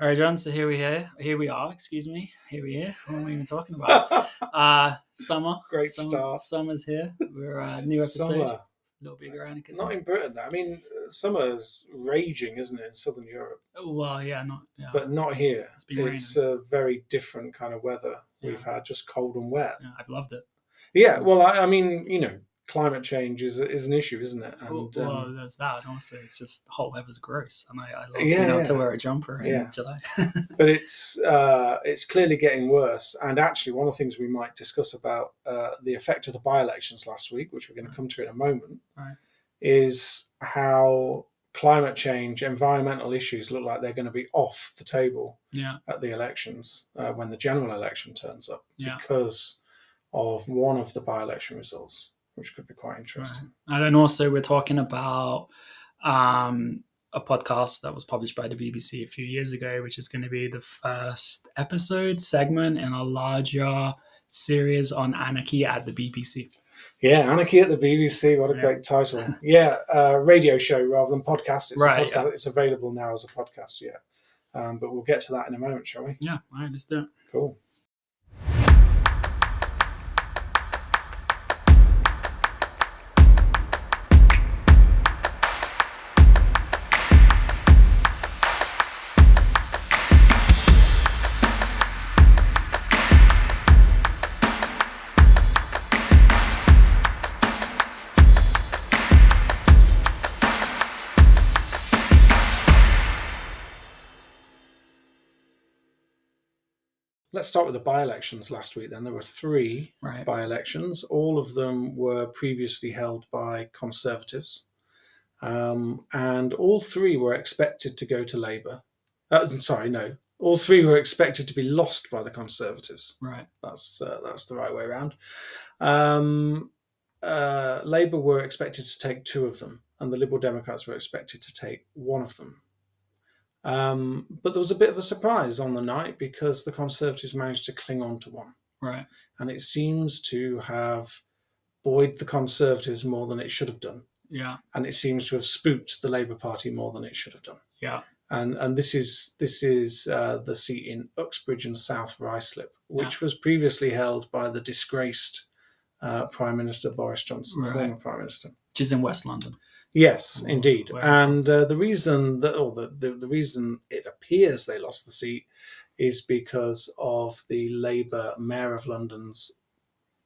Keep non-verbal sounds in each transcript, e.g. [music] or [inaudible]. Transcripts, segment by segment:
All right, John. So here we here. Here we are. Excuse me. Here we are. What am I even talking about? [laughs] uh summer. Great Summer- start. Summer's here. We're uh, new episode. Summer. A little bigger Annika. Not in Britain. I mean, summer's raging, isn't it, in southern Europe? Well, yeah, not yeah. But not here. It's been It's a very different kind of weather we've had, just cold and wet. yeah, I've loved it. Yeah, well, I, I mean, you know, climate change is is an issue, isn't it? well, And well, um, there's that. And also, it's just hot weather's gross, and I, I love Yeah, being able to wear a jumper in Yeah. July. [laughs] but it's uh, it's clearly getting worse. And actually, one of the things we might discuss about uh, the effect of the by elections last week, which we're going to come to in a moment, Right. is how climate change, environmental issues look like they're going to be off the table yeah, at the elections uh, when the general election turns up yeah. because of one of the by election results, which could be quite interesting. And then also, we're talking about um, a podcast that was published by the BBC a few years ago, which is going to be the first episode segment in a larger series on anarchy at the BBC. Yeah, Anarchy at the BBC. What a Yeah. great title. Yeah, uh, radio show rather than podcast. It's Right, A podcast. It's available now as a podcast. Yeah, um, but we'll get to that in a moment, shall we? Yeah, all right, let's do it. Cool. Let's start with the by-elections last week. Then there were three Right. by-elections. All of them were previously held by Conservatives, um, and all three were expected to go to Labour. Uh, [laughs] sorry, no, all three were expected to be lost by the Conservatives. Right. That's uh, that's the right way around. Um, uh, Labour were expected to take two of them, and the Liberal Democrats were expected to take one of them. Um, but there was a bit of a surprise on the night because the Conservatives managed to cling on to one, Right. and it seems to have buoyed the Conservatives more than it should have done, Yeah. and it seems to have spooked the Labour Party more than it should have done Yeah. and and this is this is uh, the seat in Uxbridge and South Ruislip, which was previously held by the disgraced uh, Prime Minister Boris Johnson, Right. former Prime Minister. Which is in West London. Yes, indeed. wow. And uh, the reason that, or the, the the reason it appears they lost the seat is because of the Labour Mayor of London's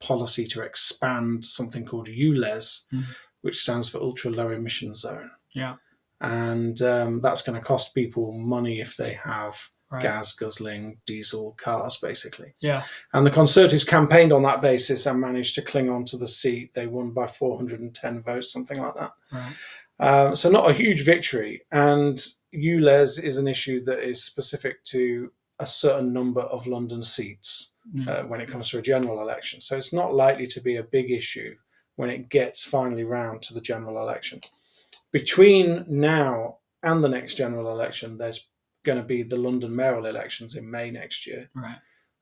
policy to expand something called ULEZ, Mhm. which stands for Ultra Low Emission Zone Yeah. and um, that's going to cost people money if they have Right. gas guzzling diesel cars basically Yeah. and the conservatives campaigned on that basis and managed to cling on to the seat they won by 410 votes something like that Right. um, so not a huge victory and ULEZ is an issue that is specific to a certain number of london seats Yeah. uh, when it comes to a general election. So it's not likely to be a big issue when it gets finally round to the general election. Between now and the next general election, there's going to be the London mayoral elections in May next year, right.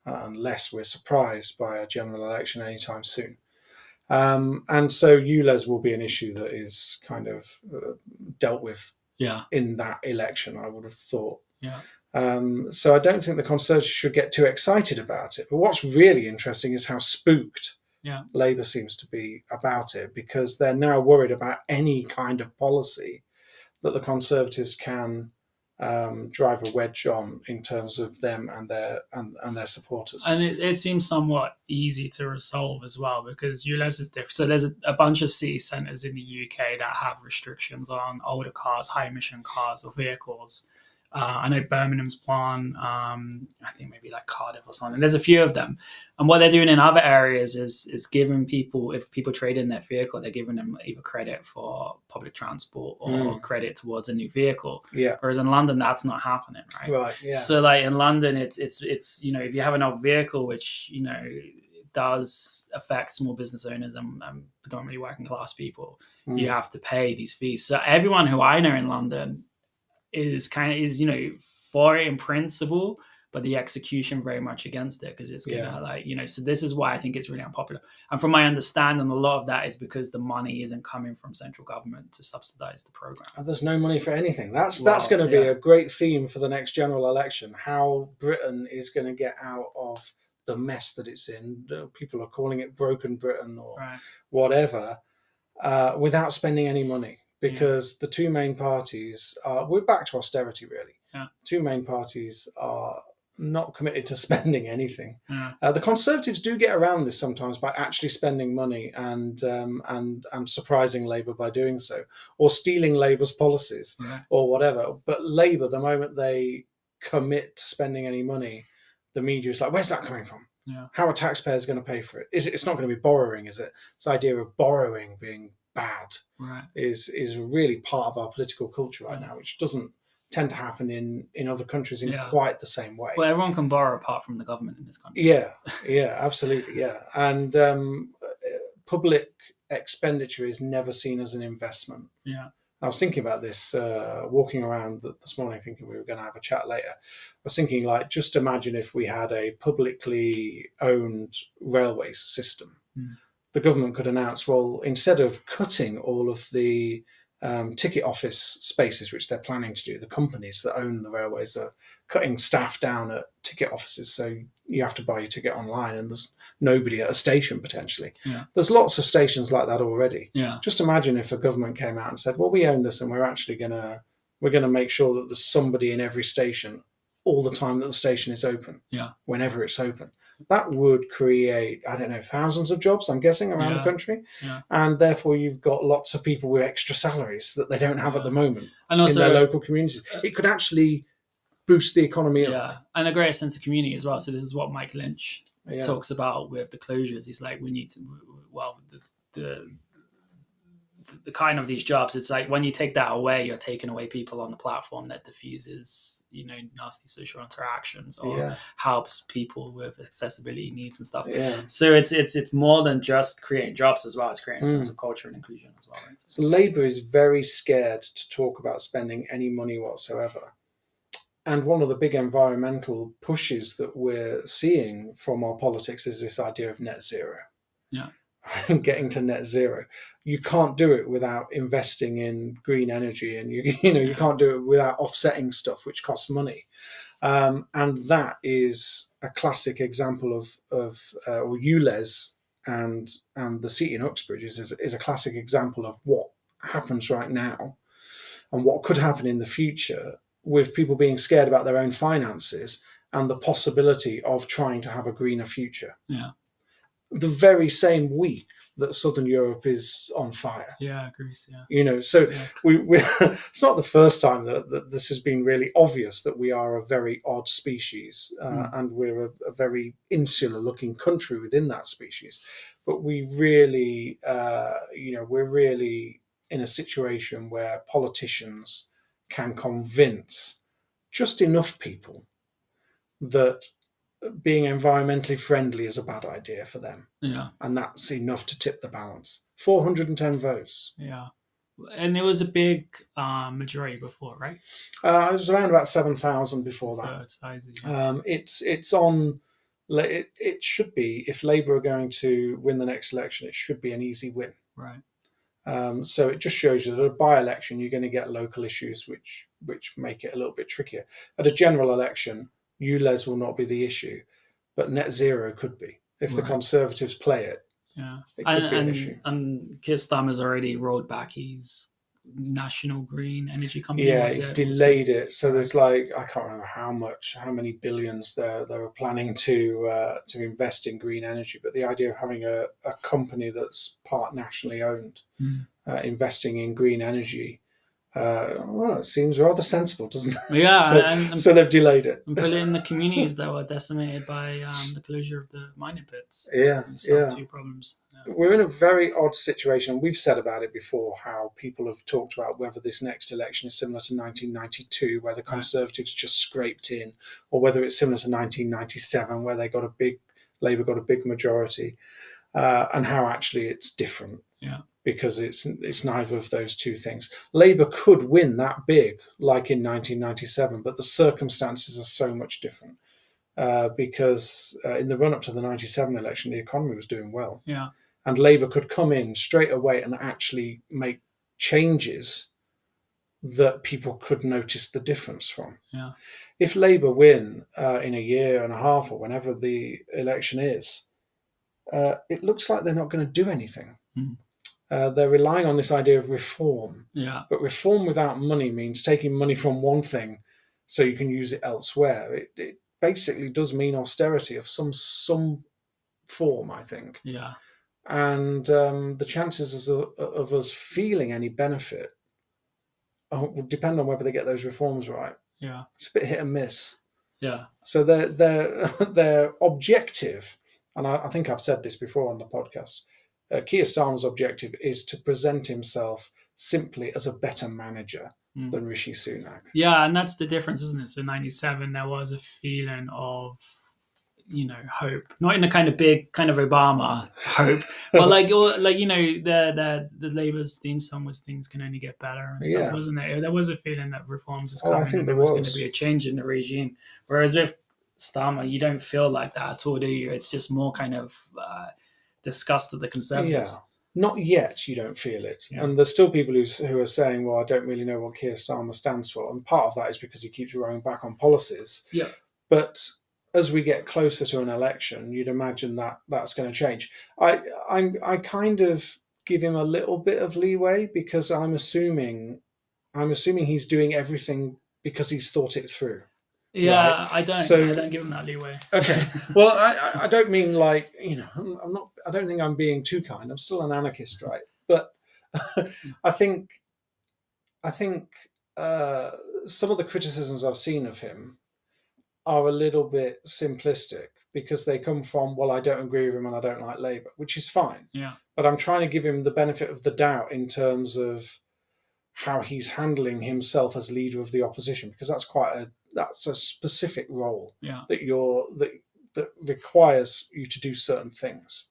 uh, unless we're surprised by a general election anytime soon. Um, and so ULEZ will be an issue that is kind of uh, dealt with Yeah. in that election, I would have thought. Yeah. Um, so I don't think the Conservatives should get too excited about it. But what's really interesting is how spooked Yeah. Labour seems to be about it because they're now worried about any kind of policy that the Conservatives can um, drive a wedge on in terms of them and their and, and their supporters. And it, it seems somewhat easy to resolve as well because ULEZ is different. So there's a, a bunch of city centres in the UK that have restrictions on older cars, high emission cars or vehicles. Uh, I know Birmingham's one. Um, I think maybe like Cardiff or something. There's a few of them, and what they're doing in other areas is is giving people, if people trade in their vehicle, they're giving them either credit for public transport or Mm. credit towards a new vehicle. yeah, Whereas in London, that's not happening, right? right. Yeah, So like in London, it's it's it's you know if you have an old vehicle, which you know does affect small business owners and, and predominantly working class people, Mm. you have to pay these fees. So everyone who I know in London is kind of is you know for it in principle, but the execution very much against it because it's gonna Yeah. like you know. So this is why I think it's really unpopular. And from my understanding, a lot of that is because the money isn't coming from central government to subsidize the program. And there's no money for anything. That's that's going to be yeah. a great theme for the next general election. How Britain is going to get out of the mess that it's in. People are calling it broken Britain or Right. whatever, uh, without spending any money. Because the two main parties are we're back to austerity really. Yeah. Two main parties are not committed to [laughs] spending anything. Yeah. Uh, the Conservatives do get around this sometimes by actually spending money and um, and and surprising Labour by doing so, or stealing Labour's policies Right. or whatever. But Labour, the moment they commit to spending any money, the media is like, "Where's that coming from? Yeah. How are taxpayers going to pay for it? Is it? It's not going to be borrowing, is it? This idea of borrowing being bad Right. is is really part of our political culture right now, which doesn't tend to happen in in other countries in Yeah. quite the same way. Well, everyone can borrow apart from the government in this country. Yeah, [laughs] yeah, absolutely, yeah. And um, public expenditure is never seen as an investment. Yeah. I was thinking about this uh, walking around this morning, thinking we were going to have a chat later. I was thinking, like, just imagine if we had a publicly owned railway system. Mm. The government could announce, well, instead of cutting all of the um, ticket office spaces, which they're planning to do, the companies that own the railways are cutting staff down at ticket offices. So you have to buy your ticket online, and there's nobody at a station potentially. Yeah. There's lots of stations like that already Yeah. just imagine if a government came out and said, "Well, we own this, and we're actually gonna we're gonna make sure that there's somebody in every station all the time that the station is open, Yeah. whenever it's open." That would create, I don't know, thousands of jobs. I'm guessing around the country, Yeah. and therefore you've got lots of people with extra salaries that they don't have at the moment And in their local communities. Uh, it could actually boost the economy up. yeah, and a greater sense of community as well. So this is what Mike Lynch Yeah. talks about with the closures. He's like, we need to, well, the, the the kind of these jobs. It's like when you take that away, you're taking away people on the platform that diffuses, you know, nasty social interactions or yeah, helps people with accessibility needs and stuff. yeah. So it's it's it's more than just creating jobs as well. It's creating a sense Mm. of culture and inclusion as well. Right? So Labour is very scared to talk about spending any money whatsoever. And one of the big environmental pushes that we're seeing from our politics is this idea of net zero. Yeah. [laughs] And getting to net zero. You can't do it without investing in green energy and you [laughs] you know you can't do it without offsetting stuff which costs money. Um, and that is a classic example of of uh, or ULEZ and and the seat in Uxbridge is, is, is a classic example of what happens right now and what could happen in the future with people being scared about their own finances and the possibility of trying to have a greener future. Yeah. The very same week that Southern Europe is on fire. Yeah, Greece. Yeah. You know, so Yeah. we, we [laughs] it's not the first time that, that this has been really obvious that we are a very odd species uh, Mm. and we're a, a very insular looking country within that species but we really uh, you know we're really in a situation where politicians can convince just enough people that being environmentally friendly is a bad idea for them Yeah. and that's enough to tip the balance 410 votes Yeah. And it was a big um, majority before, right? Uh, it was around about seven thousand before So that. it's easy. Yeah. Um, it's it's on. It, it should be if Labour are going to win the next election, it should be an easy win. right. Um, so it just shows you that a by-election, you're going to get local issues which which make it a little bit trickier. At a general election, ULEZ will not be the issue, but net zero could be if the Conservatives play it. Yeah. It could And be an issue. and, and Keir Starmer's already rolled back his national green energy company. Yeah, it's it? delayed it. So there's like I can't remember how much, how many billions they they were planning to uh, to invest in green energy. But the idea of having a, a company that's part nationally owned Mm. uh, investing in green energy, uh, well, it seems rather sensible, doesn't it? Yeah, [laughs] So- and, and, So they've delayed it. and put it in the communities that [laughs] were decimated by um, the closure of the mining pits. Yeah, yeah. two problems. Yeah. We're in a very odd situation. We've said about it before how people have talked about whether this next election is similar to 1992, where the Conservatives just scraped in, or whether it's similar to 1997, where they got a big, Labour got a big majority, uh, and how actually it's different. Yeah. Because it's it's neither of those two things. Labour could win that big, like in 1997, but the circumstances are so much different. uh, because uh, in the run up to the 97 election, the economy was doing well. Yeah. And Labour could come in straight away and actually make changes that people could notice the difference from. Yeah. If Labour win uh, in a year and a half or whenever the election is, uh, it looks like they're not going to do anything. Mm. Uh, they're relying on this idea of reform. Yeah. But reform without money means taking money from one thing so you can use it elsewhere. It, it basically does mean austerity of some some form, I think. Yeah. And um, the chances of, of us feeling any benefit uh, will depend on whether they get those reforms right. Yeah. It's a bit hit and miss. Yeah. So their their [laughs] their objective, and I, I think I've said this before on the podcast. Uh, Keir Starmer's objective is to present himself simply as a better manager Mm. than Rishi Sunak. Yeah, and that's the difference, isn't it? So '97, there was a feeling of, you know, hope, not in a kind of big kind of Obama [laughs] hope, but like, or, like you know, the the the Labour's theme song was "Things can only get better" and stuff, Yeah. wasn't there? There was a feeling that reforms is Oh, coming, think and there there was, going to be a change in the regime. Whereas with Starmer, you don't feel like that at all, do you? It's just more kind of uh, disgust of the Conservatives. Yeah. Not yet, you don't feel it. Yeah. And there's still people who, who are saying, well, I don't really know what Keir Starmer stands for. And part of that is because he keeps rowing back on policies. Yeah. But as we get closer to an election, you'd imagine that that's going to change. I, I'm, I kind of give him a little bit of leeway because I'm assuming, I'm assuming he's doing everything because he's thought it through. Yeah, I don't. So- I don't give him that leeway. Okay. [laughs] Well, I, I- I don't mean like you know. I'm, I'm not. I don't think I'm being too kind. I'm still an anarchist, right? But [laughs] I think, I think uh, some of the criticisms I've seen of him are a little bit simplistic because they come from well, I don't agree with him and I don't like Labour, which is fine. Yeah. But I'm trying to give him the benefit of the doubt in terms of how he's handling himself as leader of the opposition because that's quite a that's a specific role Yeah. that you're that that requires you to do certain things.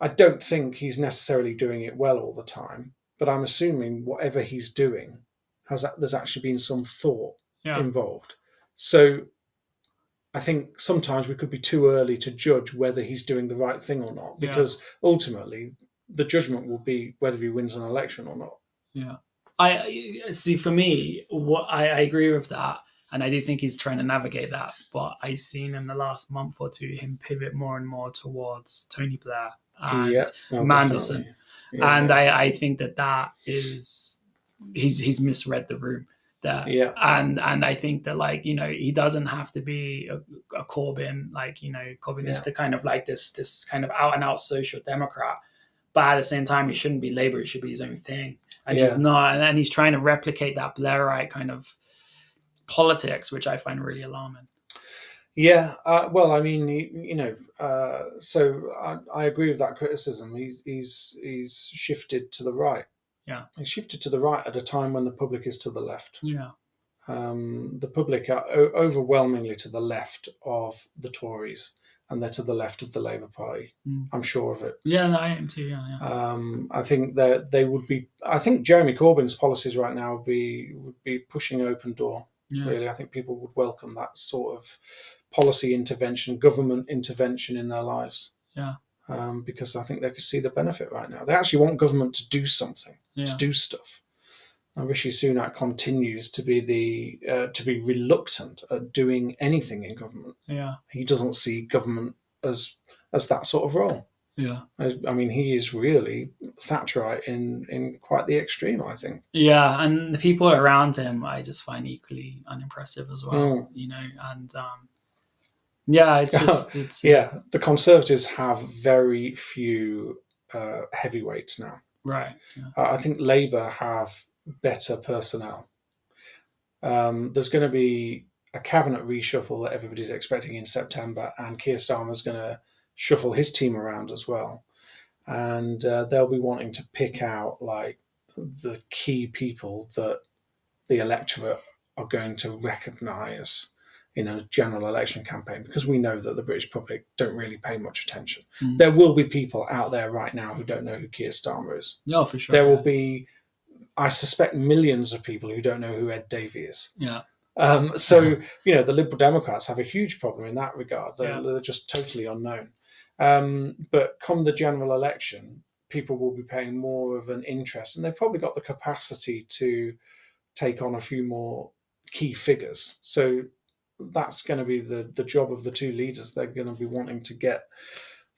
I don't think he's necessarily doing it well all the time, but I'm assuming whatever he's doing has there's actually been some thought Yeah. involved. So I think sometimes we could be too early to judge whether he's doing the right thing or not, Yeah. because ultimately the judgment will be whether he wins an election or not. Yeah. I I- see. For me, what I, I agree with that, and I do think he's trying to navigate that. But I've seen in the last month or two him pivot more and more towards Tony Blair and yeah, no, Mandelson. Yeah, and yeah. I, I think that that is he's he's misread the room there. yeah, And and I think that like you know he doesn't have to be a, a Corbyn like you know Corbyn is Yeah. the kind of like this this kind of out and out social democrat, but at the same time he shouldn't be Labour. It should be his own thing, and he's not. And, and he's trying to replicate that Blairite kind of politics, which I find really alarming. Yeah, uh, well, I mean, you, you know, uh, so I, I agree with that criticism. He's he's he's shifted to the right. Yeah. he's shifted to the right at a time when the public is to the left. Yeah, Um, the public are o- overwhelmingly to the left of the Tories, and they're to the left of the Labour Party. Mm. I'm sure of it. yeah, no, I am too. Yeah, yeah. Um, I think that they would be. I think Jeremy Corbyn's policies right now would be would be pushing open door yeah. really. I think people would welcome that sort of policy intervention, government intervention in their lives. Yeah. Um, because I think they could see the benefit right now. They actually want government to do something, yeah. to do stuff. And Rishi Sunak continues to be the uh, to be reluctant at doing anything in government. yeah. He doesn't see government as as that sort of role. Yeah. I mean, he is really Thatcherite in in quite the extreme. I think. Yeah, and the people around him I just find equally unimpressive as well. Mm. You know, and um, yeah, it's [laughs] just it's Yeah, the Conservatives have very few uh, heavyweights now. right. Yeah. Uh, I think Labour have better personnel. Um, there's going to be a cabinet reshuffle that everybody's expecting in September, and Keir Starmer's going to shuffle his team around as well. And uh, they'll be wanting to pick out like the key people that the electorate are going to recognise in a general election campaign because we know that the British public don't really pay much attention. Mm. There will be people out there right now who don't know who Keir Starmer is Yeah, for sure. there yeah. will be, I suspect, millions of people who don't know who Ed Davey is. Yeah. Um, so [laughs] you know the Liberal Democrats have a huge problem in that regard. They're, Yeah. they're just totally unknown. Um, but come the general election, people will be paying more of an interest, and they've probably got the capacity to take on a few more key figures. So that's going to be the the job of the two leaders. They're going to be wanting to get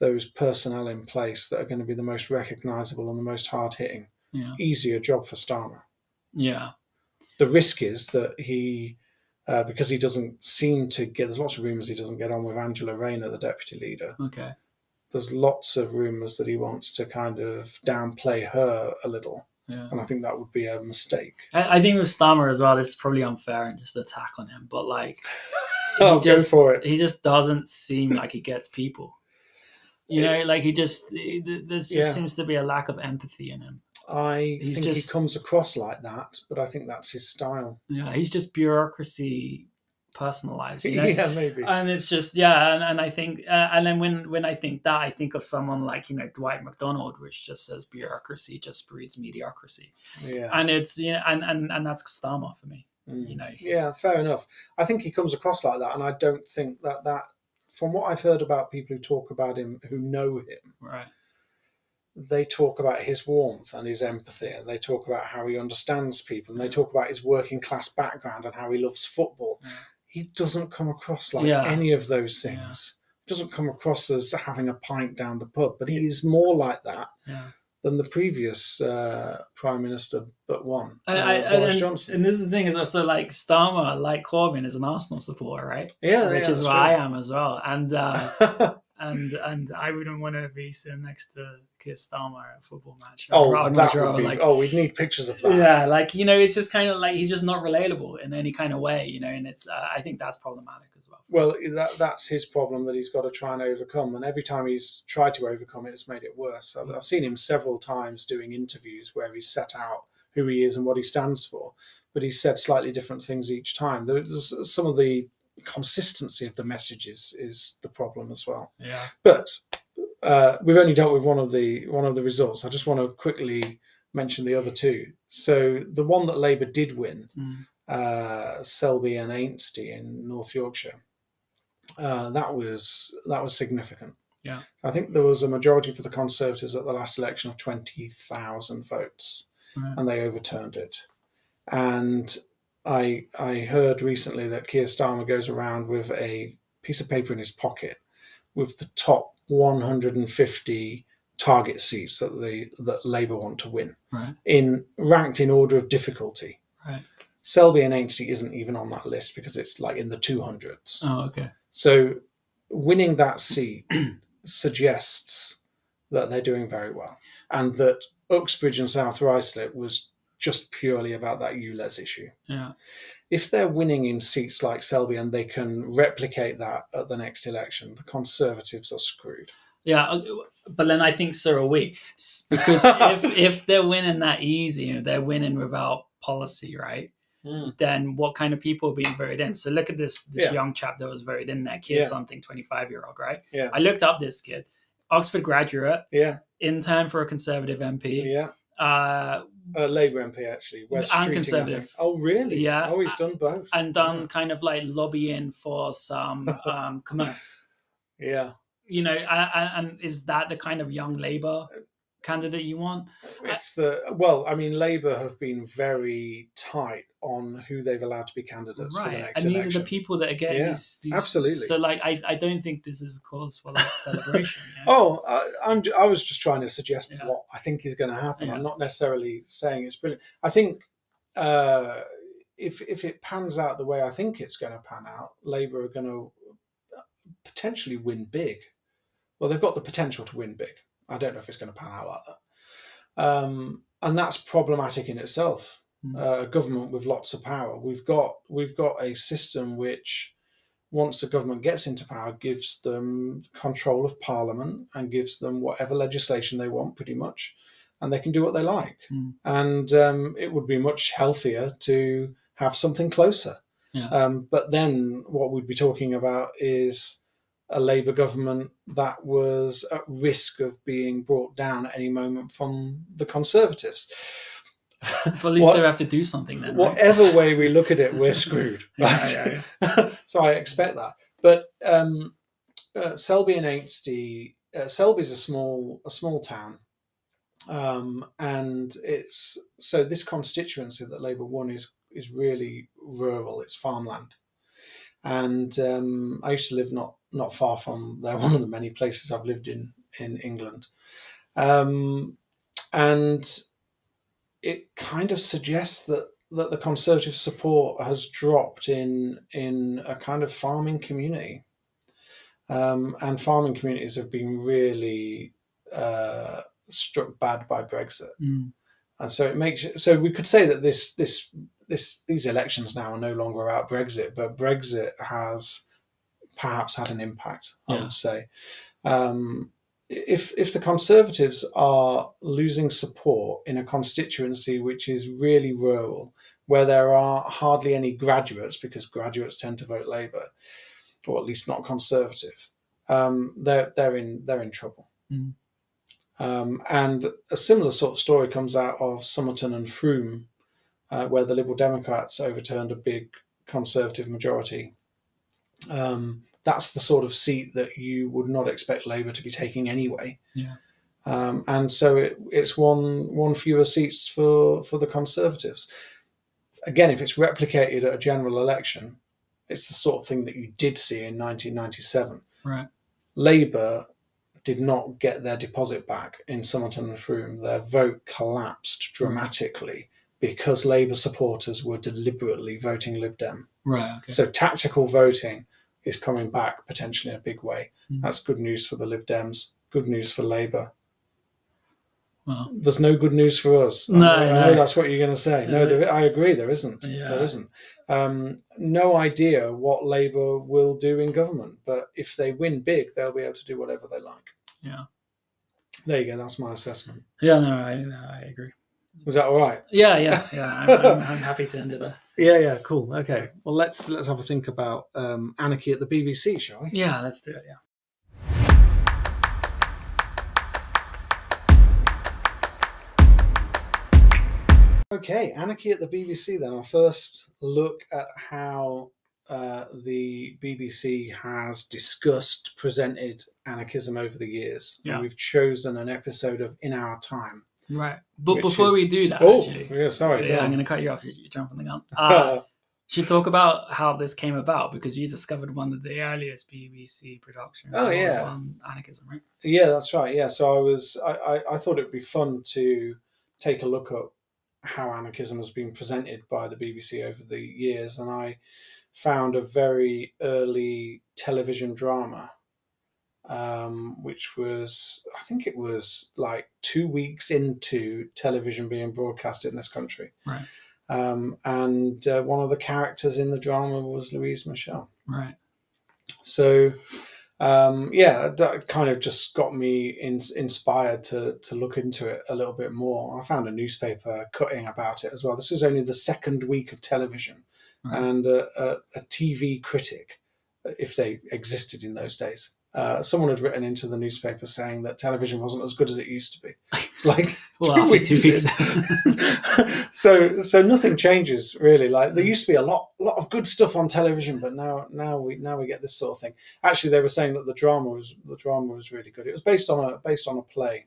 those personnel in place that are going to be the most recognisable and the most hard hitting. Yeah. Easier job for Starmer. Yeah. The risk is that he, uh, because he doesn't seem to get. There's lots of rumours he doesn't get on with Angela Rayner, the deputy leader. Okay. There's lots of rumours that he wants to kind of downplay her a little, Yeah. and I think that would be a mistake. I, I think with Starmer as well, this is probably unfair and just attack on him, but like [laughs] Oh, he just go for it. he just doesn't seem like he gets people. You know, like he just there just Yeah. seems to be a lack of empathy in him. I He's think just- he comes across like that, but I think that's his style. Yeah, he's just bureaucracy personalized. [laughs] You know? yeah, maybe. and it's just yeah and, and i think uh, and then when when i think that i think of someone like you know Dwight Macdonald which just says bureaucracy just breeds mediocrity yeah. and it's you know and and, and that's Starmer for me Mm. you know Yeah, fair enough. I think he comes across like that, and I don't think that that, from what I've heard about people who talk about him, who know him, right they talk about his warmth and his empathy, and they talk about how he understands people, and they talk about his working class background and how he loves football. He doesn't come across like Yeah. any of those things. Doesn't come across as having a pint down the pub, but he is more like that yeah than the previous uh, prime minister, but one, I, uh, I, Boris and, Johnson. and this is the thing is also like Starmer like Corbyn is an Arsenal supporter right yeah, which yeah, is what I am as well and uh true. [laughs] and and I wouldn't want to be sitting next to Keir Starmer at a football match oh, that would be. like oh, we'd need pictures of that. Yeah, like you know, it's just kind of like he's just not relatable in any kind of way, you know, and it's uh, I think that's problematic as well. Well, that that's his problem that he's got to try and overcome, and every time he's tried to overcome it, it's made it worse. I've, I've seen him several times doing interviews where he's set out who he is and what he stands for, but he's said slightly different things each time. There's some of the consistency of the messages is the problem as well. Yeah, But uh, we've only dealt with one of the one of the results. I just want to quickly mention the other two. So the one that Labour did win, Mm. uh, Selby and Ainsty in North Yorkshire, uh, that was that was significant. Yeah. I think there was a majority for the Conservatives at the last election of twenty thousand votes, Right. and they overturned it. And I I heard recently that Keir Starmer goes around with a piece of paper in his pocket with the top 150 target seats that the that Labour want to win right, in ranked in order of difficulty. right. Selby and Ainsty isn't even on that list because it's like in the 200s. Oh, okay. So winning that seat [clears throat] suggests that they're doing very well and that Uxbridge and South Ruislip was just purely about that ULEZ issue. Yeah, If they're winning in seats like Selby and they can replicate that at the next election, the Conservatives are screwed. yeah. uh, But then I think so are we, because [laughs] if if they're winning that easy, and they're winning without policy, right? Then what kind of people are being voted in? So look at this this Yeah. young chap that was voted in there, Keir Yeah. something, twenty five year old, right? Yeah. I looked up this kid, Oxford graduate, Yeah, intern for a Conservative MP. yeah. Uh, Uh, Labour MP actually. Wes And Streeting, Conservative. Oh, really? Yeah. Oh, he's done both. and done kind of like lobbying for some [laughs] um, commerce. Yeah. You know, and, and is that the kind of young Labour candidate you want? It's the well, I mean, Labour have been very tight on who they've allowed to be candidates for the right, next and these election. are the people that are getting Yeah, these, these. absolutely. So, like, I, I don't think this is a cause for like celebration. you know? Oh, I, I'm, I was just trying to suggest Yeah. what I think is going to happen. Yeah. I'm not necessarily saying it's brilliant. I think uh, if if it pans out the way I think it's going to pan out, Labour are going to potentially win big. Well, they've got the potential to win big. I don't know if it's going to pan out like that, um, and that's problematic in itself. Mm. Uh, a government with lots of power. We've got we've got a system which once the government gets into power, gives them control of parliament and gives them whatever legislation they want, pretty much, and they can do what they like. Mm. And um, it would be much healthier to have something closer. Yeah. Um, but then what we'd be talking about is a Labour government that was at risk of being brought down at any moment from the Conservatives. But at least What- they have to do something then. right? whatever way we look at it, we're [laughs] screwed. Yeah, Right? yeah, [laughs] so I expect that. But um, uh, Selby and Ainsty, uh, Selby's a small a small town, um, and it's so this constituency that Labour won is is really rural. It's farmland, and um, I used to live not not far from there. [laughs] One of the many places I've lived in in England, um, and it kind of suggests that that the Conservative support has dropped in in a kind of farming community, um, and farming communities have been really uh, struck bad by Brexit, Mm, and so it makes so we could say that this this this these elections now are no longer about Brexit, but Brexit has perhaps had an impact. I would say. Um, if if the Conservatives are losing support in a constituency which is really rural, where there are hardly any graduates, because graduates tend to vote Labour, or at least not Conservative, um, they're they're in they're in trouble. Mm. Um, and a similar sort of story comes out of Somerton and Frome, uh, where the Liberal Democrats overturned a big Conservative majority. Um, that's the sort of seat that you would not expect Labour to be taking anyway. Yeah. Um, and so it, it's one one fewer seats for for the Conservatives. Again, if it's replicated at a general election, it's the sort of thing that you did see in 1997. right. Labour did not get their deposit back in Somerton and Frome. Their vote collapsed dramatically because Labour supporters were deliberately voting Lib Dem. Right. Okay. So tactical voting is coming back potentially in a big way. Mm. That's good news for the Lib Dems. Good news for Labour. well, There's no good news for us. No, I know, I no. know that's what you're going to say. No, there, I agree. There isn't. Yeah. There isn't. Um, no idea what Labour will do in government, but if they win big, they'll be able to do whatever they like. yeah. There you go. That's my assessment. Yeah. No, I, no, I agree. Is that all right? Yeah. Yeah. Yeah. [laughs] I'm, I'm, I'm happy to end it there. Yeah. Yeah. Cool. Okay. Well, let's let's have a think about um, anarchy at the BBC, shall we? Yeah. Let's do it. Yeah. Okay, Anarchy at the BBC. Then our first look at how uh, the BBC has discussed, presented anarchism over the years. Yeah. And we've chosen an episode of In Our Time. Right. But before is- we do that, Oh, actually, yeah, sorry. yeah, go I'm going to cut you off. You- You're jumping the gun. [laughs] Uh, should talk about how this came about because you discovered one of the earliest BBC productions. Oh, yeah. on anarchism, right? Yeah, that's right. Yeah, so I was I, I, I thought it'd be fun to take a look at how anarchism has been presented by the BBC over the years, and I found a very early television drama, um, which was I think it was like two weeks into television being broadcast in this country, Right. um, and uh, one of the characters in the drama was Louise Michel. Right. So, um, yeah, that kind of just got me in, inspired to to look into it a little bit more. I found a newspaper cutting about it as well. This was only the second week of television, Right. and a, a, a TV critic, if they existed in those days. Uh, someone had written into the newspaper saying that television wasn't as good as it used to be. [laughs] It's like [laughs] Well, two weeks two weeks. [laughs] so so nothing changes really. Like there used to be a lot lot of good stuff on television, but now now we now we get this sort of thing. Actually, they were saying that the drama was the drama was really good. It was based on a based on a play,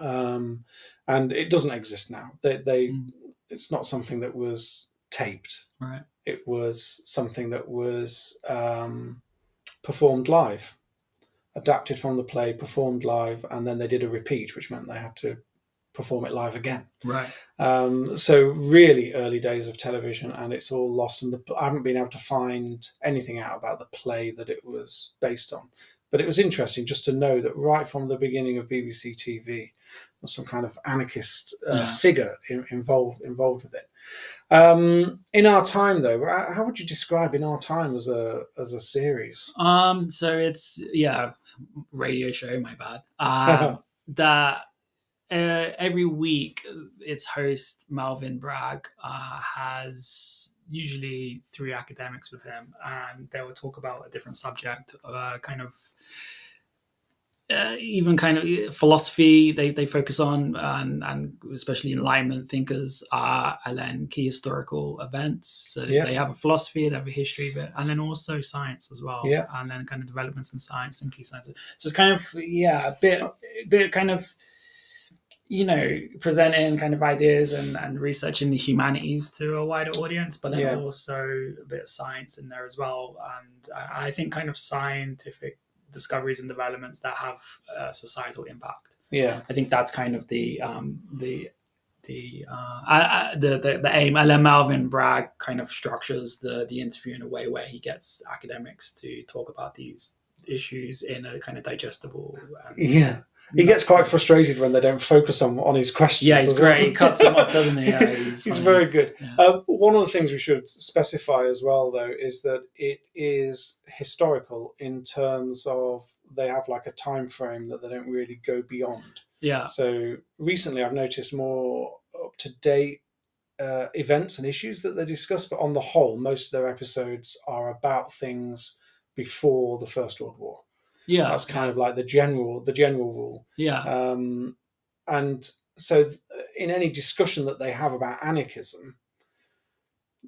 um, and it doesn't exist now. They they Mm. it's not something that was taped. Right. It was something that was um, performed live, adapted from the play, performed live, and then they did a repeat, which meant they had to perform it live again. Right. Um, so really early days of television, and it's all lost. And the, I haven't been able to find anything out about the play that it was based on. But it was interesting just to know that right from the beginning of BBC TV, some kind of anarchist uh, Yeah. figure in, involved involved with it. Um, in our time, though, how how would you describe in our time as a as a series? Um. So it's yeah, radio show. My bad. Um, [laughs] that uh, every week its host Melvyn Bragg uh, has usually three academics with him, and they will talk about a different subject, uh, kind of uh, even kind of uh, philosophy they, they focus on and, and especially enlightenment thinkers are and then key historical events so Yeah. they have a philosophy they have a history but and then also science as well Yeah. and then kind of developments in science and key sciences so it's kind of yeah a bit a bit kind of you know presenting kind of ideas and, and researching the humanities to a wider audience but then Yeah. also a bit of science in there as well and I, I think kind of scientific discoveries and developments that have uh, societal impact. Yeah. I think that's kind of the um, the the, uh, I, I, the the the aim. And then Melvyn Bragg kind of structures the the interview in a way where he gets academics to talk about these issues in a kind of digestible. Um, Yeah. He gets quite frustrated when they don't focus on on his questions. Yeah, he's as well. great. He cuts them off, doesn't he? [laughs] Yeah, he's, He's very good. Yeah. Uh, one of the things we should specify as well, though, is that it is historical in terms of they have like a time frame that they don't really go beyond. yeah, So recently, I've noticed more up to date uh, events and issues that they discuss, but on the whole, most of their episodes are about things before the First World War. Yeah, That's kind of like the general the general rule. yeah, Um, and so, in any discussion that they have about anarchism,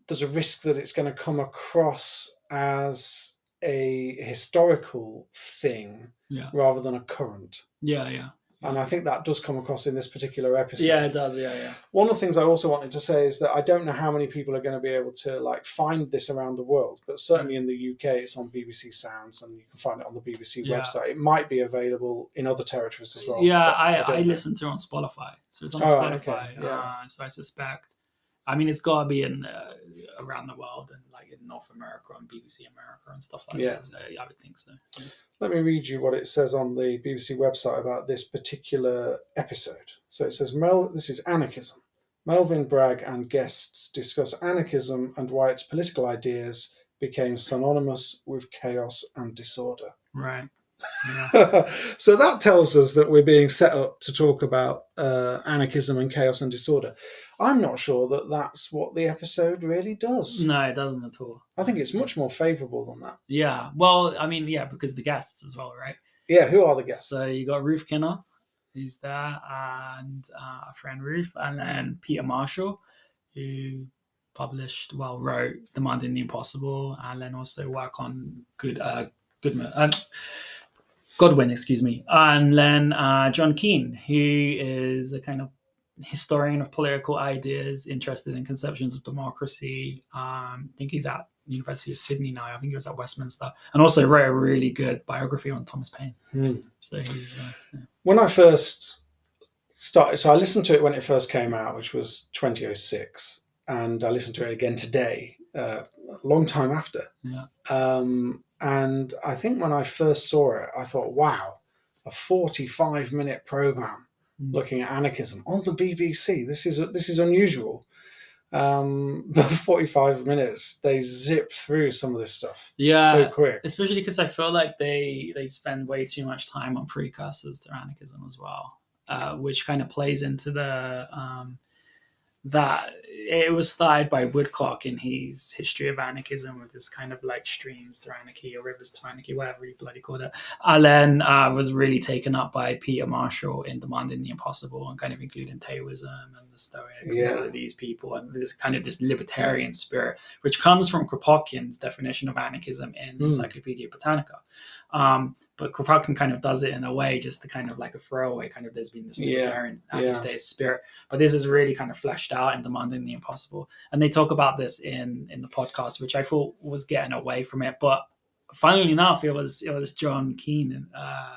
there's a risk that it's going to come across as a historical thing yeah, rather than a current. yeah, yeah. And I think that does come across in this particular episode. Yeah, it does. Yeah, yeah. One of the things I also wanted to say is that I don't know how many people are going to be able to like find this around the world, but certainly in the UK, it's on BBC Sounds, and you can find it on the BBC Yeah. website. It might be available in other territories as well. yeah, but I, I, listen to it on Spotify, so it's on Oh, right, okay, Spotify. yeah. uh, so I suspect. I mean, it's got to be in uh, around the world and like in North America and BBC America and stuff like Yeah. that. Uh, I would think so. Let me read you what it says on the BBC website about this particular episode. So it says, Mel, this is anarchism. Melvyn Bragg and guests discuss anarchism and why its political ideas became synonymous with chaos and disorder. Right. Yeah. [laughs] so that tells us that we're being set up to talk about uh, anarchism and chaos and disorder. I'm not sure that that's what the episode really does. no, it doesn't at all. I think it's much more favourable than that. Yeah. Well, I mean, yeah, because the guests as well, right? Yeah, who are the guests? So you got Ruth Kinna, who's there, and uh, friend Ruth, and then Peter Marshall, who published, well, wrote Demanding the Impossible, and then also work on Good, uh, Goodman, uh, Godwin, excuse me, and then uh, John Keane, who is a kind of historian of political ideas, interested in conceptions of democracy. Um, I think he's at University of Sydney now. I think he was at Westminster, and also wrote a really good biography on Thomas Paine. Hmm. So he's uh, yeah. when I first started, so I listened to it when it first came out, which was 2006, and I listened to it again today, uh, a long time after. Yeah. Um, and I think when I first saw it, I thought, wow, a 45 minute program Mm. looking at anarchism on the BBC. This is this is unusual. Um, [laughs] but 45 minutes, they zip through some of this stuff yeah, so quick. especially because I feel like they they spend way too much time on precursors to anarchism as well, uh, which kind of plays into the um, that it was started by Woodcock in his history of anarchism with this kind of like streams to anarchy or rivers to anarchy, whatever you bloody called it. And then uh, was really taken up by Peter Marshall in Demanding the Impossible and kind of including Taoism and the Stoics and all of these people and this kind of this libertarian spirit, which comes from Kropotkin's definition of anarchism in Hmm. Encyclopedia Britannica. Um, but Kropotkin kind of does it in a way just to kind of like a throwaway kind of there's been this Yeah. libertarian Yeah. anti-state spirit but this is really kind of fleshed out in demanding the impossible and they talk about this in in the podcast which i thought was getting away from it but funnily enough it was it was john keane uh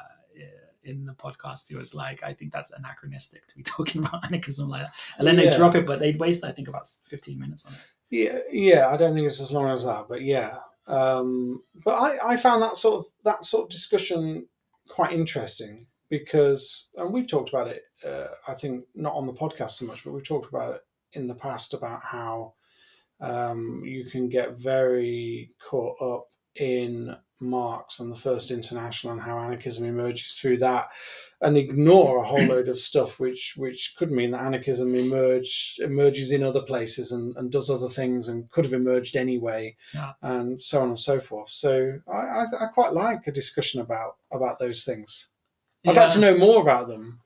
in the podcast, he was like, "I think that's anachronistic to be [laughs] talking about anarchism like that." And then Yeah. they drop it, but they'd waste, I think, about fifteen minutes on it. Yeah, yeah. I don't think it's as long as that, but yeah. Um, but I, I found that sort of that sort of discussion quite interesting because, and we've talked about it. Uh, I think not on the podcast so much, but we've talked about it in the past about how um, you can get very caught up in Marx and the First International and how anarchism emerges through that, and ignore a whole load of [clears throat] stuff which which could mean that anarchism emerge emerges in other places and, and does other things and could have emerged anyway, Yeah. and so on and so forth. So I, I, I quite like a discussion about about those things. I'd Yeah. like to know more about them.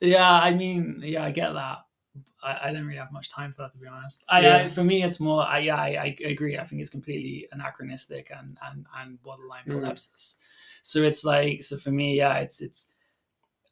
Yeah, I mean, yeah, I get that. I, I don't really have much time for that, to be honest. I, Yeah. I for me, it's more. I, yeah, I, I agree. I think it's completely anachronistic and and and borderline Mm. So it's like, so for me, yeah, it's it's.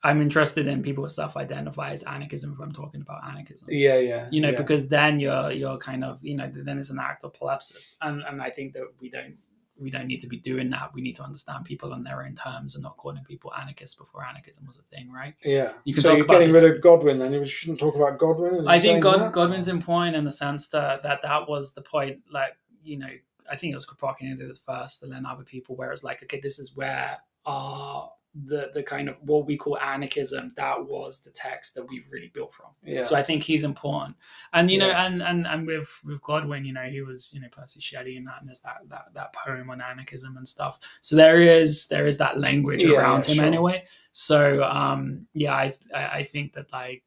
I'm interested in people who self-identify as anarchism if I'm talking about anarchism. Yeah, yeah. You know, yeah. because then you're you're kind of you know then it's an act of prolepsis, and and I think that we don't we don't need to be doing that. We need to understand people on their own terms and not calling people anarchists before anarchism was a thing, right? yeah. you so talk you're about getting this- rid of Godwin, then you shouldn't talk about Godwin. I think God? Godwin's important in the sense that, that that was the point. Like you know, I think it was Kropotkin who did it first, and then other people. Where it's like, okay, this is where uh the the kind of what we call anarchism. That was the text that we've really built from. Yeah. So I think he's important, and you know, and and and with with Godwin, you know, he was you know Percy Shelley, and that and there's that that that poem on anarchism and stuff. So there is there is that language Yeah, around yeah, him sure. anyway. So um yeah, I I, think that like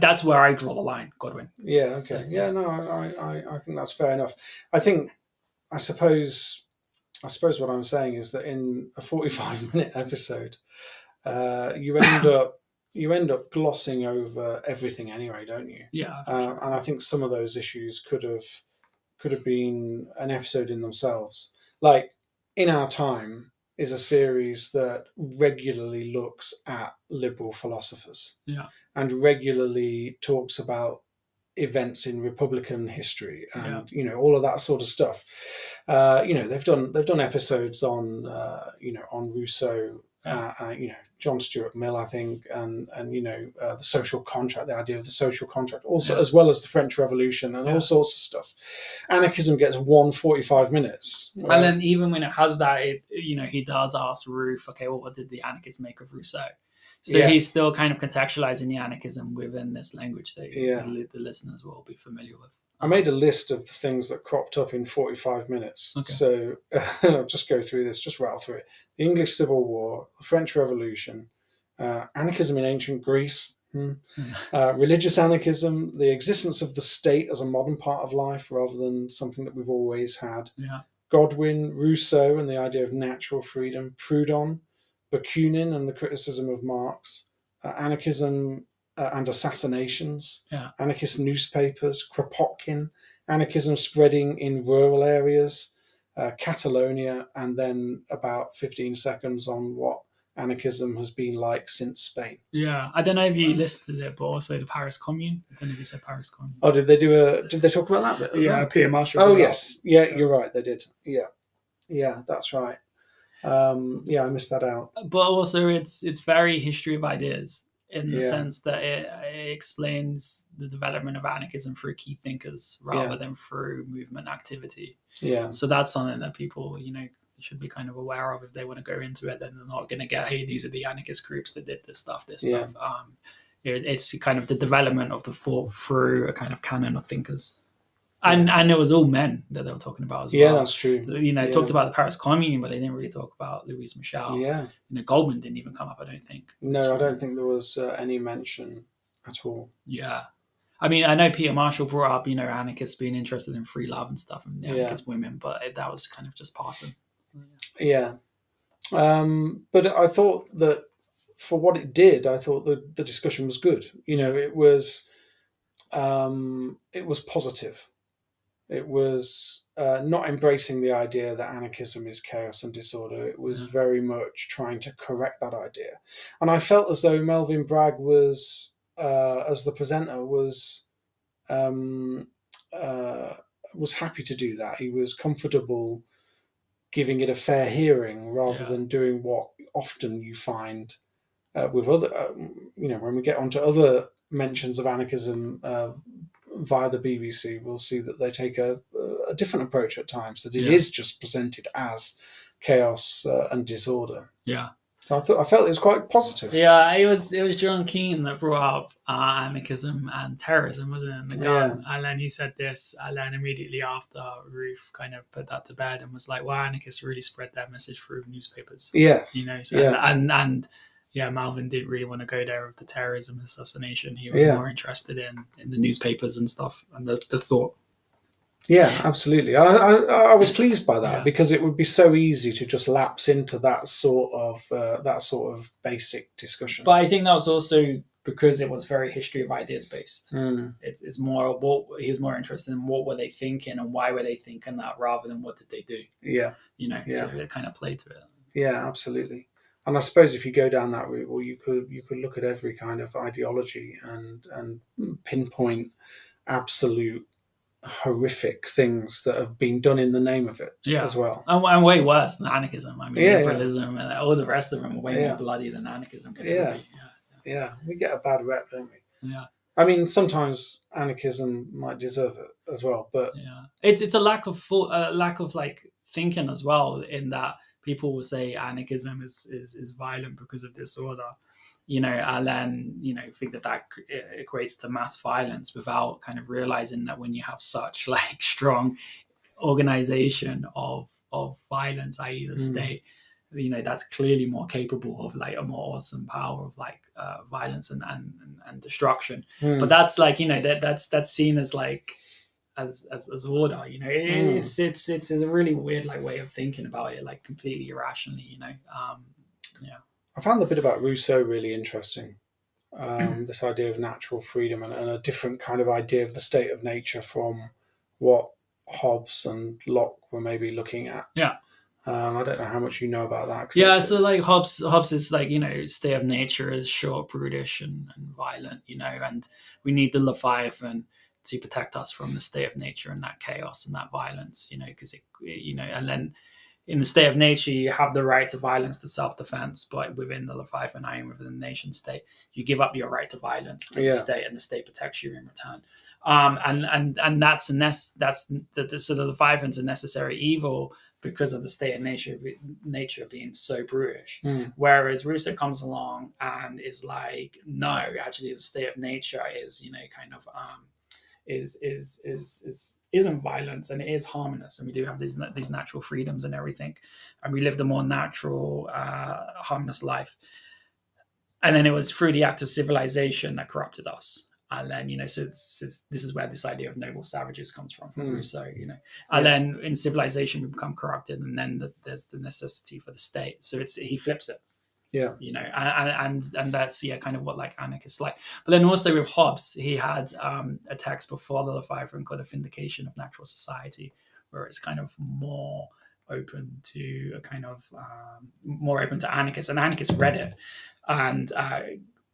that's where I draw the line, Godwin. Yeah. So, Okay. yeah. yeah. No, I, I, I think that's fair enough. I think, I suppose, I suppose what I'm saying is that in a 45 [laughs] minute episode, uh, you end up you end up glossing over everything anyway, don't you? Yeah, Uh, and I think some of those issues could have could have been an episode in themselves. Like in our time is a series that regularly looks at liberal philosophers, Yeah. and regularly talks about events in Republican history and Yeah. you know all of that sort of stuff. Uh, you know they've done they've done episodes on uh, you know on Rousseau. Uh, uh, you know John Stuart Mill, I think, and and you know uh, the social contract, the idea of the social contract, also Yeah. as well as the French Revolution and Yeah. all sorts of stuff. Anarchism gets one 45 minutes. And then even when it has that, it you know he does ask Ruth, okay, well, what did the anarchists make of Rousseau? So Yeah. he's still kind of contextualizing the anarchism within this language that Yeah. the, the listeners will be familiar with. I made a list of the things that cropped up in 45 minutes. Okay. So [laughs] I'll just go through this, just rattle through it. The English Civil War, the French Revolution, uh, anarchism in ancient Greece, Hmm. [laughs] uh, religious anarchism, the existence of the state as a modern part of life rather than something that we've always had. Yeah, Godwin, Rousseau, and the idea of natural freedom, Proudhon, Bakunin, and the criticism of Marx, uh, anarchism uh, and assassinations, Yeah. anarchist newspapers, Kropotkin, anarchism spreading in rural areas, uh, Catalonia, and then about 15 seconds on what anarchism has been like since Spain. yeah. I don't know if you listed it, but also the Paris Commune. I don't know if you said Paris Commune. Oh, did they do a? Did they talk about that bit? as well? Peter Marshall. Oh yes, yeah, you're right. They did. Yeah, yeah, that's right. Um, yeah, I missed that out. but also it's it's very history of ideas in the Yeah. sense that it, it explains the development of anarchism through key thinkers rather Yeah. than through movement activity. Yeah, So that's something that people, you know, should be kind of aware of if they want to go into it. Then they're not going to get, hey, these are the anarchist groups that did this stuff, this Yeah. stuff. Um, it, it's kind of the development of the thought through a kind of canon of thinkers, and and it was all men that they were talking about as well. yeah, that's true. you know, yeah. talked about the Paris Commune, but they didn't really talk about Louise Michel. Yeah, You know, Goldman didn't even come up. I don't think. no, I don't think there was uh, any mention at all. Yeah. I mean, I know Peter Marshall brought up, you know, anarchists being interested in free love and stuff and the Yeah. anarchist women, but it, that was kind of just passing. Yeah, um, but I thought that for what it did, I thought the the discussion was good. You know, it was um, it was positive. It was uh, not embracing the idea that anarchism is chaos and disorder. It was Mhm. very much trying to correct that idea, and I felt as though Melvyn Bragg was, uh, as the presenter, was um, uh, was happy to do that. He was comfortable giving it a fair hearing rather Yeah. than doing what often you find uh, with other, um, you know, when we get onto other mentions of anarchism uh, via the BBC, we'll see that they take a, a different approach at times. That it is Yeah. just presented as chaos uh, and disorder. Yeah. So I thought I felt it was quite positive. Yeah, it was it was John Keane that brought up uh, anarchism and terrorism, wasn't it? And the gun. And then he said this, and then immediately after, Ruth kind of put that to bed and was like, well, anarchists really spread that message through newspapers. Yes. You know, so, Yeah. and, and yeah, Melvyn didn't really want to go there with the terrorism assassination. He was Yeah. more interested in, in the newspapers and stuff and the, the thought. Yeah, absolutely. I, I, I was pleased by that Yeah. because it would be so easy to just lapse into that sort of uh, that sort of basic discussion. But I think that was also because it was very history of ideas based. Mm, It's, it's more what he was more interested in what were they thinking and why were they thinking that rather than what did they do. yeah, You know, so it kind of played to it. yeah, absolutely. And I suppose if you go down that route, well, you could you could look at every kind of ideology and and pinpoint absolute horrific things that have been done in the name of it Yeah. as well. And, and way worse than anarchism. I mean, Yeah, yeah. liberalism and all the rest of them are way Yeah. more bloody than anarchism. Yeah. yeah. Yeah, we get a bad rep, don't we? Yeah. I mean, sometimes anarchism might deserve it as well, but Yeah, it's it's a lack of full, uh, lack of like thinking as well. In that people will say anarchism is is is violent because of disorder, you know, and then you know think that that equates to mass violence without kind of realizing that when you have such [laughs] like strong organization of of violence, i.e., the Mm. state. You know that's clearly more capable of like a more awesome power of like uh, violence and, and and destruction hmm, but that's like you know that that's that's seen as like as as, as order you know it, Mm. it's, it's it's it's a really weird like way of thinking about it like completely irrationally you know um yeah I found the bit about Rousseau really interesting. Um, this idea of natural freedom and, and a different kind of idea of the state of nature from what Hobbes and Locke were maybe looking at. Yeah. Um, I don't know how much you know about that. yeah so like hobbes hobbes is like you know state of nature is short brutish and, and violent you know and we need the leviathan to protect us from the state of nature and that chaos and that violence you know because it you know and then in the state of nature you have the right to violence to self-defense but within the leviathan i am within the nation state you give up your right to violence to Yeah. the state and the state protects you in return um and and and that's a nec- that's the, the so the leviathan's a necessary evil because of the state of nature nature being so brutish. Hmm. Whereas Rousseau comes along and is like, no, actually, the state of nature is, you know, kind of um, is is is is isn't violence and it is harmonious, and we do have these these natural freedoms and everything, and we live the more natural, uh, harmonious life. And then it was through the act of civilization that corrupted us. And then, you know, so it's, it's, this is where this idea of noble savages comes from, from Hmm. Rousseau, you know. And then in civilization, we become corrupted, and then the, there's the necessity for the state. So it's he flips it, Yeah. you know, and and and that's yeah, kind of what like anarchists like. But then also with Hobbes, he had um, a text before the Leviathan called the Vindication of Natural Society," where it's kind of more open to a kind of um, more open to anarchists, and anarchists read it and uh,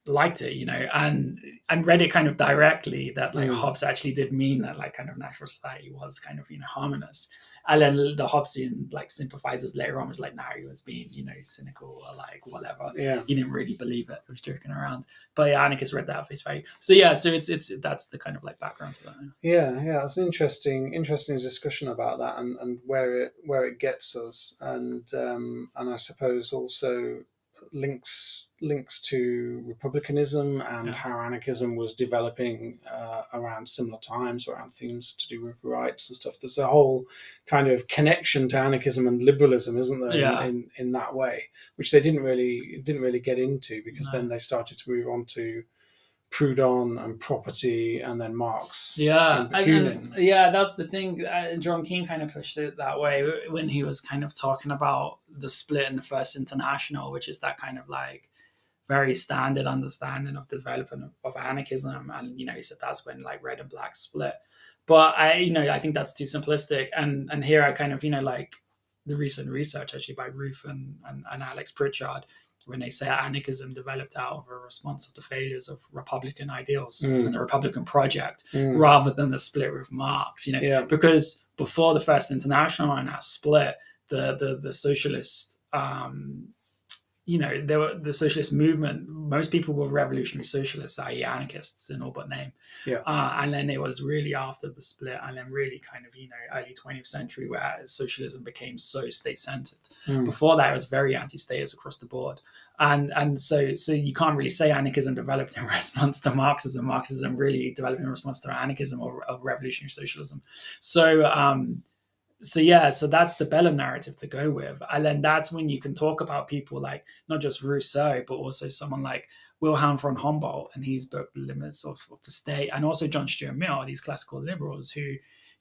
liked it, you know, and and read it kind of directly that like Mm. Hobbes actually did mean that like kind of natural society was kind of you know harmonious, and then the Hobbesian like sympathizers later on was like, no, he was being you know cynical or like whatever. Yeah. He didn't really believe it. He was joking around. But yeah, anarchists read that at face value. So yeah, so it's it's that's the kind of like background to that. Yeah, yeah, it's an interesting, interesting discussion about that and, and where it where it gets us, and um, and I suppose also links links to republicanism and Yeah. how anarchism was developing uh, around similar times, around themes to do with rights and stuff. There's a whole kind of connection to anarchism and liberalism, isn't there? in- Yeah. In, in that way, which they didn't really didn't really get into because No. then they started to move on to Proudhon and property, and then Marx. Yeah, and, and yeah, that's the thing. Uh, John Keane kind of pushed it that way when he was kind of talking about the split in the First International, which is that kind of like very standard understanding of the development of, of anarchism. And you know, he said that's when like red and black split. But I, you know, I think that's too simplistic. And and here I kind of, you know, like the recent research actually by Ruth and, and, and Alex Prichard, when they say anarchism developed out of a response to the failures of Republican ideals Mm. and the Republican project Mm. rather than the split with Marx, you know, Yeah. because before the First International and that split, the the the socialist, um, you know, there were the socialist movement. Most people were revolutionary socialists, i.e., anarchists in all but name. Yeah. Uh, and then it was really after the split, and then really kind of you know early 20th century where socialism became so state centered. Mm. Before that, it was very anti-statist across the board, and and so so you can't really say anarchism developed in [laughs] response to Marxism. Marxism really developed in response to anarchism or, or revolutionary socialism. So um, so yeah, so that's the Bella narrative to go with, and then that's when you can talk about people like not just Rousseau, but also someone like Wilhelm von Humboldt and his book Limits of, of the State, and also John Stuart Mill, these classical liberals who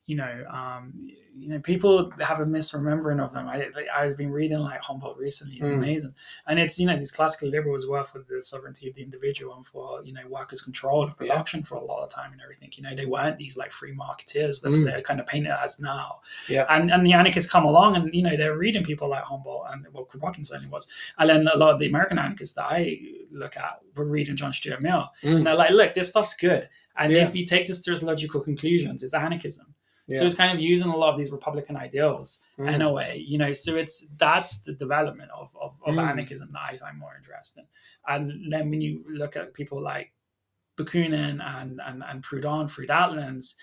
you know, um, you know, people have a misremembering of them. I, I've been reading like Humboldt recently. It's Mm. amazing, and it's you know these classical liberals were for the sovereignty of the individual and for you know workers' control of Yeah. production for a lot of time and everything. You know, they weren't these like free marketeers that Mm. they're kind of painted as now. Yeah. And and the anarchists come along and you know they're reading people like Humboldt and well Kropotkin certainly was, and then a lot of the American anarchists that I look at were reading John Stuart Mill, Mm. and they're like, look, this stuff's good. And Yeah. if you take this to its logical conclusions, it's anarchism. Yeah. So it's kind of using a lot of these Republican ideals Mm. in a way, you know. So it's that's the development of of, of Mm. anarchism that I find more interesting. And then when you look at people like Bakunin and and and Proudhon through that lens,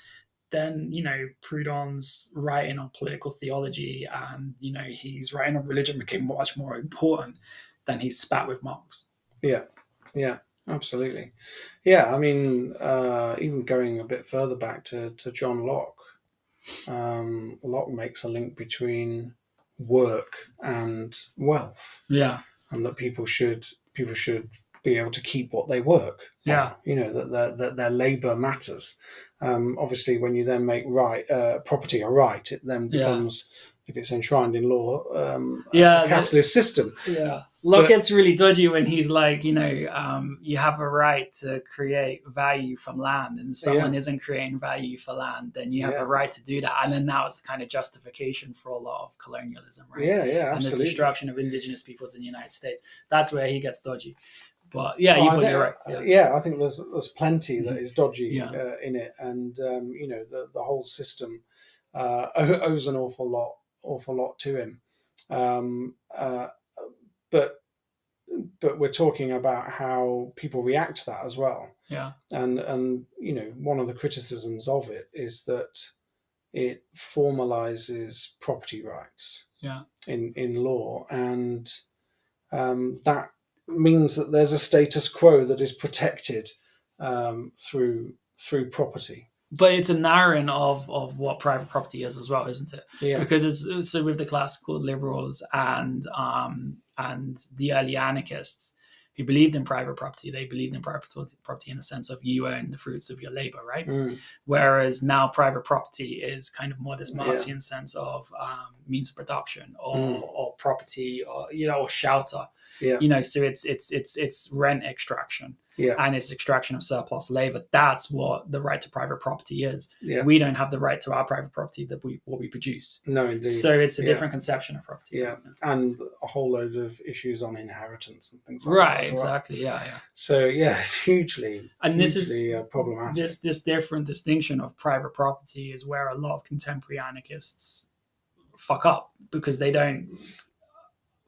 then you know Proudhon's writing on political theology and you know he's writing on religion became much more important than he spat with Marx. Yeah, yeah, absolutely. Yeah, I mean, uh, even going a bit further back to, to John Locke, um, Locke makes a link between work and wealth, Yeah, and that people should people should be able to keep what they work. on. Yeah. you know that their that their labour matters. Um, obviously, when you then make right uh, property a right, it then Yeah. If it's enshrined in law, um, Yeah, a that- capitalist system. Yeah. Locke But- gets really dodgy when he's like, you know, um, you have a right to create value from land, and if someone isn't creating value for land, then you have Yeah. a right to do that. And then that was the kind of justification for a lot of colonialism, right? Yeah, yeah, and the destruction of indigenous peoples in the United States. That's where he gets dodgy. But yeah, Well, you, I but think- you're right. uh, Yeah. I think there's there's plenty that is dodgy Yeah. uh, in it, and um, you know the the whole system uh, [laughs] owes an awful lot awful lot to him. Um, uh, but but we're talking about how people react to that as well, yeah. and and you know one of the criticisms of it is that it formalizes property rights Yeah. in in law, and um, that means that there's a status quo that is protected um, through through property. But it's a narrowing of, of what private property is as well, isn't it? Yeah, because it's so with the classical liberals and um and the early anarchists who believed in private property they believed in private property in the sense of you own the fruits of your labor right Mm, whereas now private property is kind of more this Yeah. marxian sense of um, means of production or, Mm. or property or you know or shelter Yeah. you know so it's it's it's it's rent extraction yeah, and it's extraction of surplus labor that's what the right to private property is yeah. we don't have the right to our private property that we what we produce No, indeed. so it's a Yeah. different conception of property. Yeah. and a whole load of issues on inheritance and things like Right, well. exactly. Yeah, yeah. So yeah, it's hugely And this is hugely, uh, problematic. this this different distinction of private property is where a lot of contemporary anarchists fuck up because they don't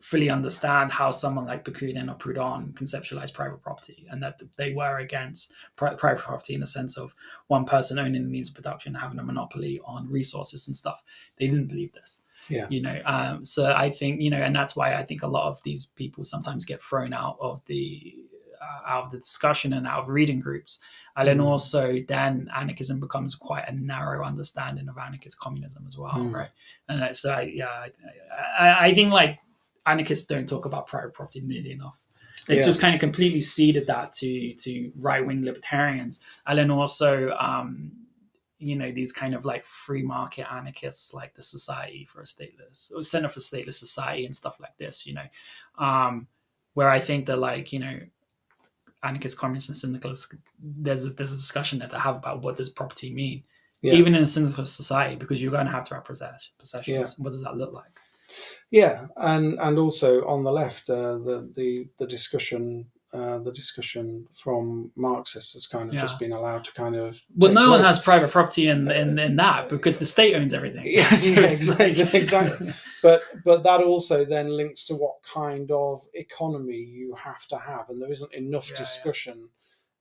fully understand how someone like Bakunin or Proudhon conceptualized private property and that they were against pri- private property in the sense of one person owning the means of production having a monopoly on resources and stuff they didn't believe this Yeah. you know um, so i think you know and that's why i think a lot of these people sometimes get thrown out of the out of the discussion and out of reading groups and then Mm. also then anarchism becomes quite a narrow understanding of anarchist communism as well Mm. right and so I, yeah I, I, think like anarchists don't talk about private property nearly enough they've Yeah. just kind of completely ceded that to to right-wing libertarians and then also um you know these kind of like free market anarchists like the society for a stateless or center for stateless society and stuff like this you know um where i think that like you know anarchist communists and syndicalists there's a, there's a discussion there to have about what does property mean Yeah. even in a syndicalist society because you're going to have to have possess- possessions what does that look like Yeah, and and also on the left, uh, the the the discussion. Uh, the discussion from Marxists has kind of Yeah. just been allowed to kind of. well no one has private property in, in in that because the state owns everything Yeah, [laughs] [laughs] So yeah, exactly, exactly. [laughs] but but that also then links to what kind of economy you have to have, and there isn't enough yeah. discussion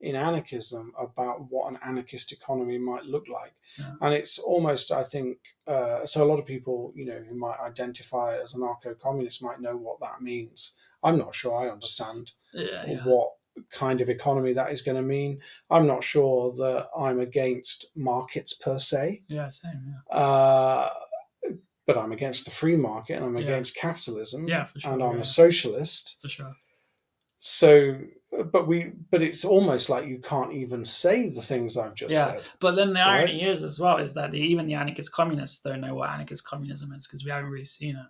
in anarchism about what an anarchist economy might look like, Yeah. and it's almost I think uh, so. A lot of people, you know, who might identify as anarcho-communist might know what that means. I'm not sure I understand yeah, yeah. what kind of economy that is going to mean. I'm not sure that I'm against markets per se yeah same yeah uh, but I'm against the free market and I'm against capitalism. Yeah, for sure, And I'm a socialist. for sure So, but we but it's almost like you can't even say the things I've just Yeah. said. But then the Right. irony is as well is that the, even the anarchist communists don't know what anarchist communism is because we haven't really seen it.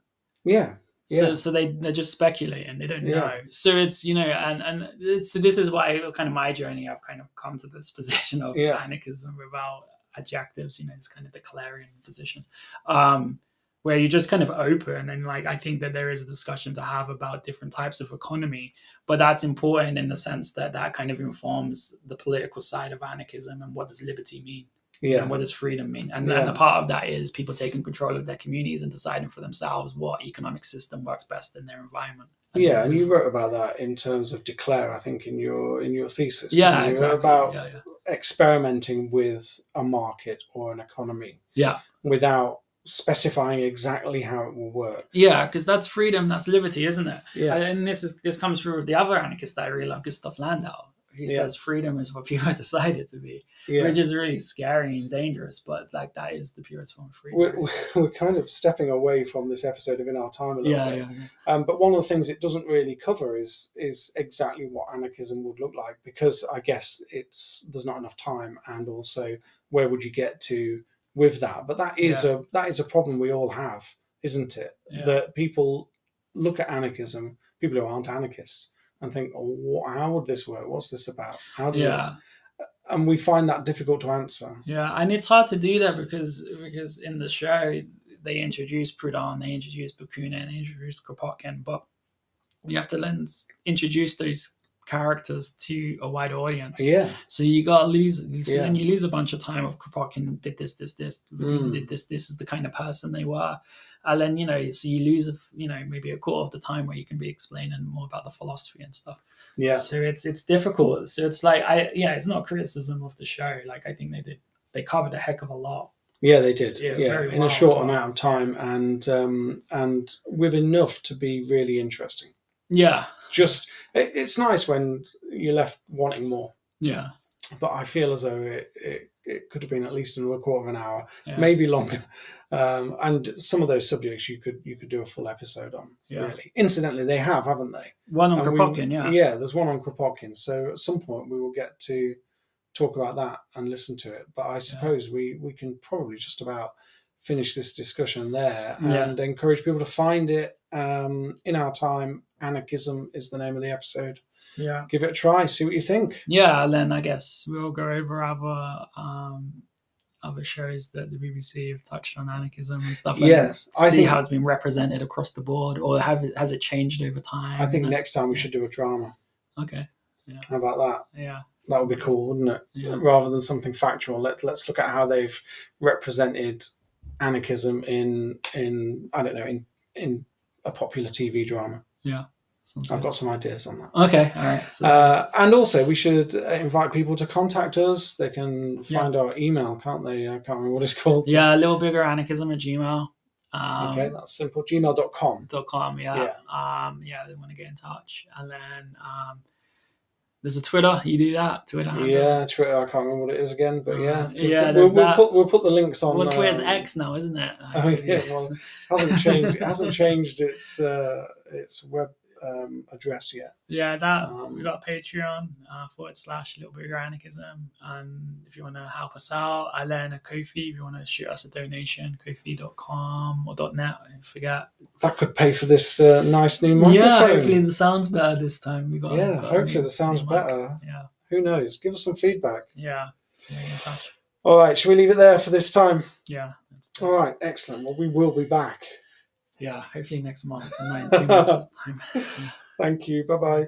Yeah. So, Yeah. so so they they're just speculating. They don't Yeah. know. So it's you know, and and it's, so this is why kind of my journey. I've kind of come to this [laughs] position of Yeah. anarchism without adjectives. You know, it's kind of the clarion position, um, where you're just kind of open and like I think that there is a discussion to have about different types of economy, but that's important in the sense that that kind of informs the political side of anarchism and what does liberty mean Yeah. and what does freedom mean? And, Yeah. and a part of that is people taking control of their communities and deciding for themselves what economic system works best in their environment. Yeah, and you wrote about that in terms of de Cleyre, I think, in your in your thesis. yeah, you? exactly. About yeah, yeah, experimenting with a market or an economy yeah, without specifying exactly how it will work. yeah, because that's freedom, that's liberty, isn't it? Yeah. And this is this comes through the other anarchist that I really love, Gustav Landauer. He Yeah. says freedom is what [laughs] people decide it to be, Yeah. which is really scary and dangerous. But like that is the purest form of freedom. We're, we're kind of stepping away from this episode of In Our Time a little yeah, bit. yeah, yeah. Um, but one of the things it doesn't really cover is is exactly what anarchism would look like because I guess it's there's not enough time and also where would you get to with that? But that is a that is a problem we all have, isn't it? Yeah. That people look at anarchism, people who aren't anarchists, and think, oh, how would this work? What's this about? How does yeah. it? And we find that difficult to answer. Yeah, and it's hard to do that because because in the show they introduce Proudhon, they introduce Bakunin, they introduce Kropotkin, but you have to then introduce those characters to a wider audience. Yeah, So you got to lose. So Yeah. then you lose a bunch of time of Kropotkin did this, this, this, Mm. did this. This is the kind of person they were, and then you know, so you lose, a, you know, maybe a quarter of the time where you can be explaining more about the philosophy and stuff. yeah, So it's it's difficult. So it's like I yeah, it's not criticism of the show. Like I think they did they covered a heck of a lot. yeah. They did. Yeah, Yeah, in well a short well. amount of time, and um, and with enough to be really interesting. Yeah, just it, it's nice when you're left wanting more. Yeah, but i feel as though it, it, it could have been at least another quarter of an hour yeah. maybe longer. Um, and some of those subjects you could you could do a full episode on Yeah. really. Incidentally they have haven't they? One on And we- Kropotkin, yeah. yeah there's one on kropotkin. So at some point we will get to talk about that and listen to it. But i suppose we we can probably just about finish this discussion there Yeah. and encourage people to find it um, in our time anarchism is the name of the episode yeah. give it a try, see what you think. Yeah, and then I guess we'll go over other um other shows that the BBC have touched on anarchism and stuff. and Yes, I see think- how it's been represented across the board, or have it, has it changed over time? I think And- next time we should do a drama. Okay, How about that? yeah, That would be cool, wouldn't it? yeah, Rather than something factual, let's let's look at how they've represented anarchism in in I don't know in in a popular TV drama. Sounds I've good. got some ideas on that. Okay, all right. So, Uh, and also, we should invite people to contact us. They can Yeah. find our email, can't they? I can't remember what it's called. yeah, a little bigger anarchism at Gmail. Um, okay, that's simple. Gmail.com. dot com. Yeah. Um, yeah, they want to get in touch. And then um, there's a Twitter. You do that. Twitter. handle. Yeah, Twitter. I can't remember what it is again, but yeah, Uh, yeah, we'll, we'll put we'll put the links on. Well, Twitter's um, X now, isn't it? [laughs] Oh yeah, well, [laughs] hasn't changed. It hasn't changed its uh, its a web um, address yet. yeah, that Um, we got a Patreon uh, forward slash Little bit Bigger Anarchism, and if you want to help us out, I learn a Ko-fi. If you want to shoot us a donation, Ko-fi.com or .net. I forget. That could pay for this uh, nice new microphone. Yeah, hopefully the sound's better this time. We got Yeah, got hopefully new- the sound's better. Yeah, Who knows? Give us some feedback. yeah. So in touch. All right, should we leave it there for this time? Yeah, All right, excellent. Well, we will be back. Yeah. Hopefully next month, this time. [laughs] Thank you. Bye bye.